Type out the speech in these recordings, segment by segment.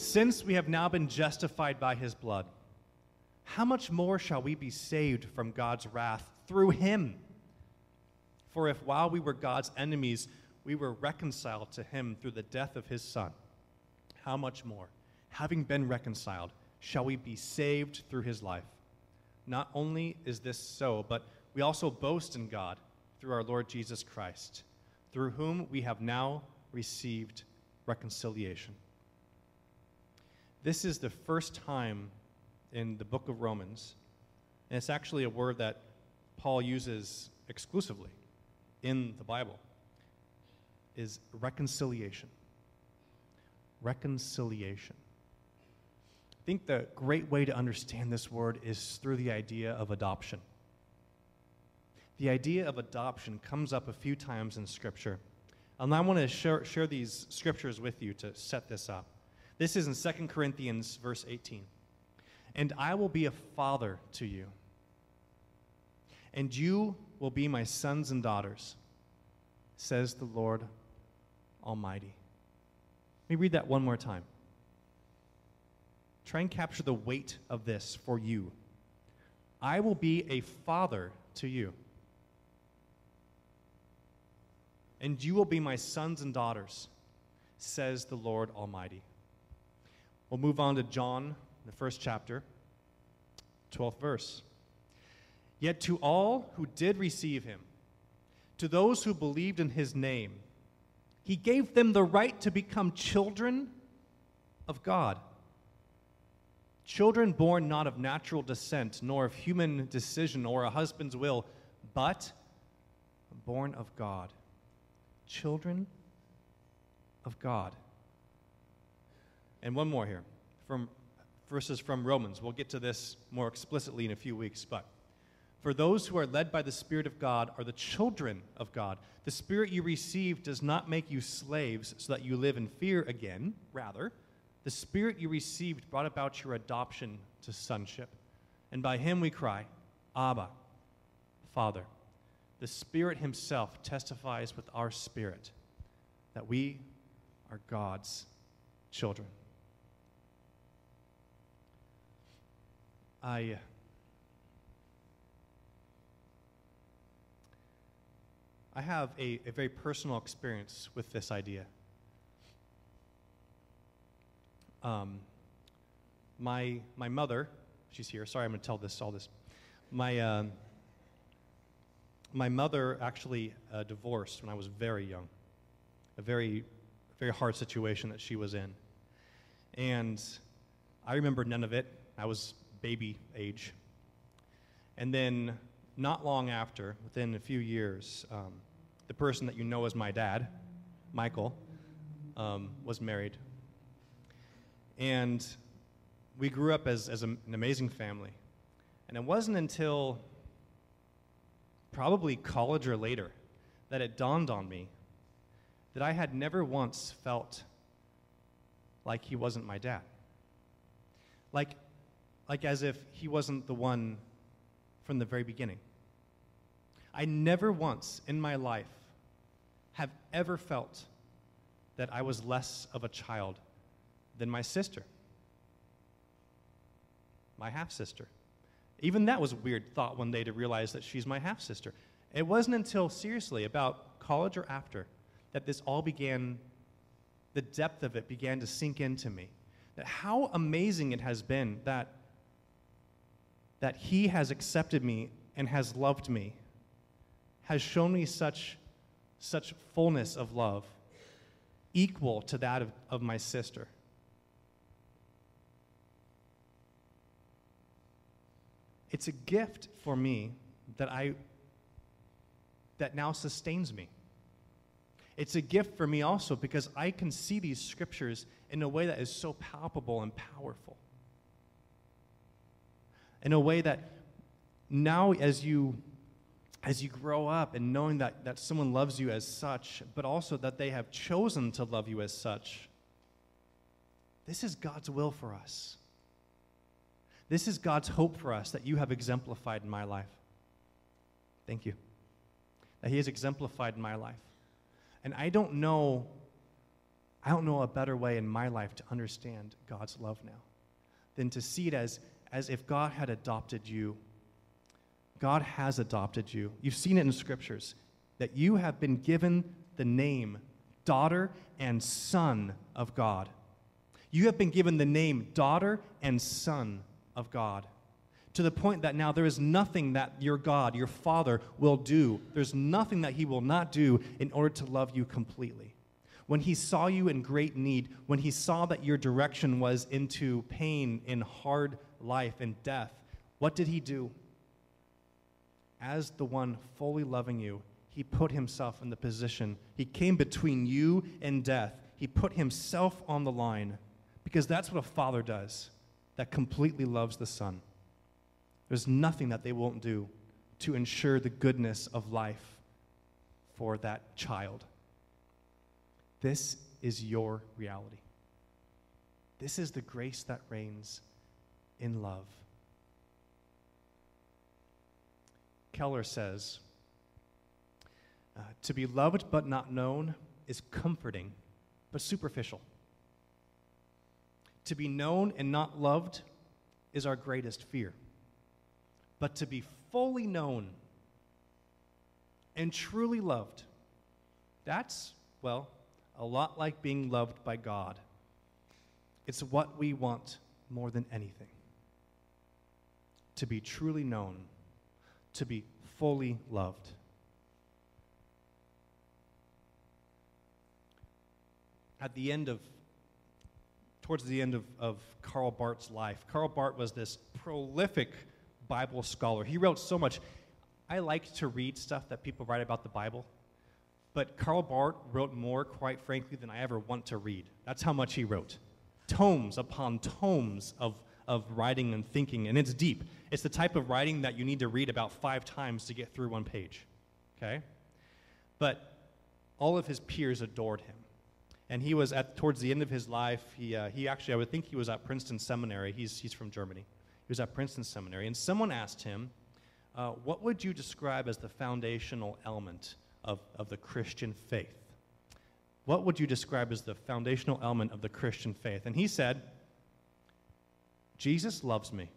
Since we have now been justified by his blood, how much more shall we be saved from God's wrath through him? For if while we were God's enemies, we were reconciled to him through the death of his Son, how much more, having been reconciled, shall we be saved through his life? Not only is this so, but we also boast in God through our Lord Jesus Christ, through whom we have now received reconciliation. This is the first time in the book of Romans, and it's actually a word that Paul uses exclusively in the Bible, is reconciliation. Reconciliation. I think the great way to understand this word is through the idea of adoption. The idea of adoption comes up a few times in Scripture. And I want to share, share these scriptures with you to set this up. This is in 2 Corinthians, verse 18. And I will be a father to you, and you will be my sons and daughters, says the Lord Almighty. Let me read that one more time. Try and capture the weight of this for you. I will be a father to you, and you will be my sons and daughters, says the Lord Almighty. We'll move on to John, the first chapter, 12th verse. Yet to all who did receive him, to those who believed in his name, he gave them the right to become children of God. Children born not of natural descent, nor of human decision or a husband's will, but born of God. Children of God. And one more here from verses from Romans. We'll get to this more explicitly in a few weeks, but for those who are led by the Spirit of God are the children of God. The Spirit you receive does not make you slaves so that you live in fear again. Rather, the Spirit you received brought about your adoption to sonship. And by him we cry, Abba, Father. The Spirit Himself testifies with our spirit that we are God's children. I. I have a, a very personal experience with this idea. Um, my, my mother, she's here. Sorry, I'm going to tell this all this. My, um, my mother actually uh, divorced when I was very young, a very, very hard situation that she was in. And I remember none of it. I was baby age. And then, not long after, within a few years, um, the person that you know as my dad, Michael, um, was married. And we grew up as, as an amazing family. And it wasn't until probably college or later that it dawned on me that I had never once felt like he wasn't my dad. Like like as if he wasn't the one from the very beginning. I never once in my life have ever felt that I was less of a child than my sister, my half sister. Even that was a weird thought one day to realize that she's my half sister. It wasn't until, seriously, about college or after, that this all began, the depth of it began to sink into me. That how amazing it has been that that He has accepted me and has loved me, has shown me such, such fullness of love, equal to that of, of my sister. It's a gift for me that I that now sustains me. It's a gift for me also because I can see these scriptures in a way that is so palpable and powerful in a way that now as you as you grow up and knowing that, that someone loves you as such, but also that they have chosen to love you as such, this is God's will for us. This is God's hope for us that you have exemplified in my life. Thank you. That He has exemplified in my life. And I don't know I don't know a better way in my life to understand God's love now than to see it as, as if God had adopted you. God has adopted you. You've seen it in scriptures that you have been given the name daughter and son of God. You have been given the name daughter and son of God to the point that now there is nothing that your God, your Father, will do. There's nothing that He will not do in order to love you completely. When He saw you in great need, when He saw that your direction was into pain and hard life and death, what did He do? As the one fully loving you, He put Himself in the position. He came between you and death. He put Himself on the line because that's what a father does that completely loves the Son. There's nothing that they won't do to ensure the goodness of life for that child. This is your reality. This is the grace that reigns in love. Keller says, uh, To be loved but not known is comforting, but superficial. To be known and not loved is our greatest fear but to be fully known and truly loved. That's, well, a lot like being loved by God. It's what we want more than anything to be truly known, to be fully loved. At the end of, towards the end of, of Karl Barth's life, Karl Barth was this prolific Bible scholar. He wrote so much. I like to read stuff that people write about the Bible, but Karl Barth wrote more, quite frankly, than I ever want to read. That's how much he wrote. Tomes upon tomes of, of writing and thinking, and it's deep. It's the type of writing that you need to read about five times to get through one page. Okay? But all of his peers adored him. And he was at towards the end of his life, he, uh, he actually, I would think he was at Princeton Seminary. He's, he's from Germany He was at Princeton Seminary, and someone asked him, uh, What would you describe as the foundational element of, of the Christian faith? What would you describe as the foundational element of the Christian faith? And he said, Jesus loves me.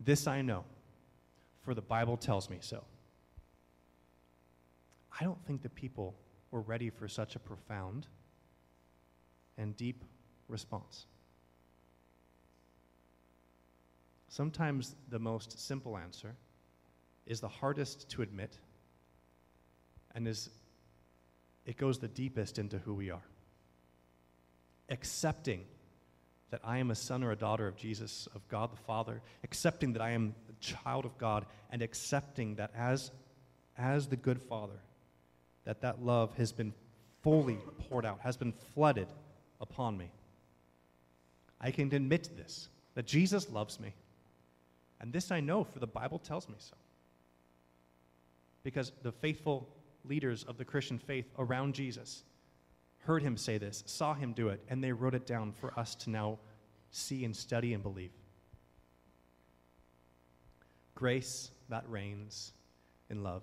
This I know, for the Bible tells me so. I don't think the people were ready for such a profound and deep response. Sometimes the most simple answer is the hardest to admit and is it goes the deepest into who we are. Accepting that I am a son or a daughter of Jesus, of God the Father, accepting that I am a child of God, and accepting that as, as the good Father, that that love has been fully poured out, has been flooded upon me. I can admit this, that Jesus loves me, and this I know, for the Bible tells me so. Because the faithful leaders of the Christian faith around Jesus heard him say this, saw him do it, and they wrote it down for us to now see and study and believe. Grace that reigns in love.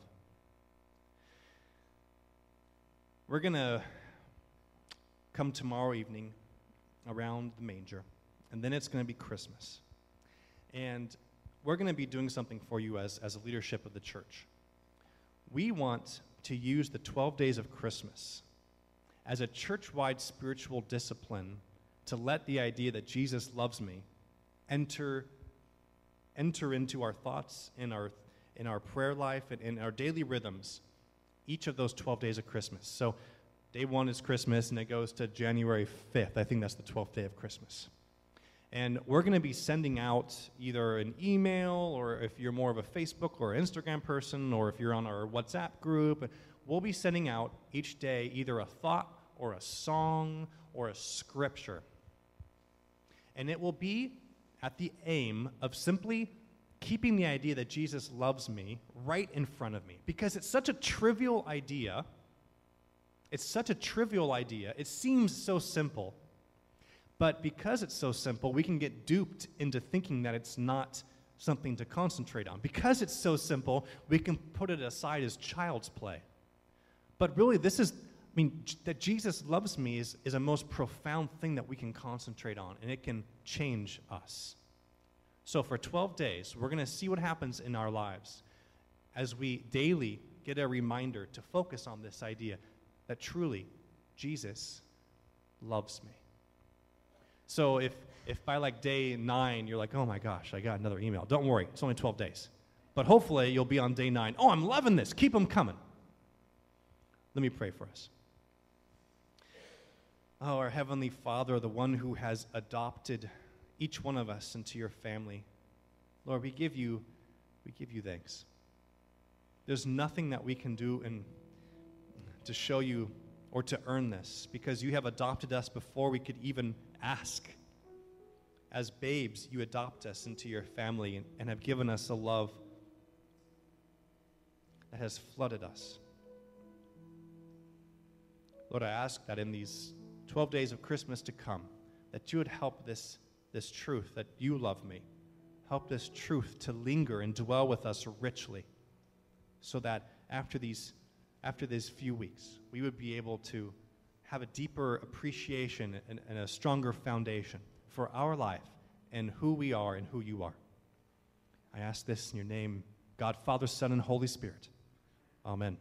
We're going to come tomorrow evening around the manger, and then it's going to be Christmas. And we're going to be doing something for you as, as a leadership of the church. We want to use the 12 days of Christmas as a church wide spiritual discipline to let the idea that Jesus loves me enter, enter into our thoughts, in our, in our prayer life, and in our daily rhythms each of those 12 days of Christmas. So, day one is Christmas, and it goes to January 5th. I think that's the 12th day of Christmas. And we're going to be sending out either an email, or if you're more of a Facebook or Instagram person, or if you're on our WhatsApp group, we'll be sending out each day either a thought or a song or a scripture. And it will be at the aim of simply keeping the idea that Jesus loves me right in front of me. Because it's such a trivial idea. It's such a trivial idea. It seems so simple. But because it's so simple, we can get duped into thinking that it's not something to concentrate on. Because it's so simple, we can put it aside as child's play. But really, this is I mean, that Jesus loves me is, is a most profound thing that we can concentrate on, and it can change us. So, for 12 days, we're going to see what happens in our lives as we daily get a reminder to focus on this idea that truly Jesus loves me. So, if, if by like day nine you're like, oh my gosh, I got another email, don't worry, it's only 12 days. But hopefully you'll be on day nine. Oh, I'm loving this, keep them coming. Let me pray for us. Oh, our Heavenly Father, the one who has adopted each one of us into your family. Lord, we give you, we give you thanks. There's nothing that we can do in, to show you or to earn this because you have adopted us before we could even ask. As babes, you adopt us into your family and, and have given us a love that has flooded us. Lord, I ask that in these 12 days of Christmas to come, that you would help this, this truth that you love me, help this truth to linger and dwell with us richly, so that after these, after these few weeks, we would be able to have a deeper appreciation and, and a stronger foundation for our life and who we are and who you are. I ask this in your name, God, Father, Son, and Holy Spirit. Amen.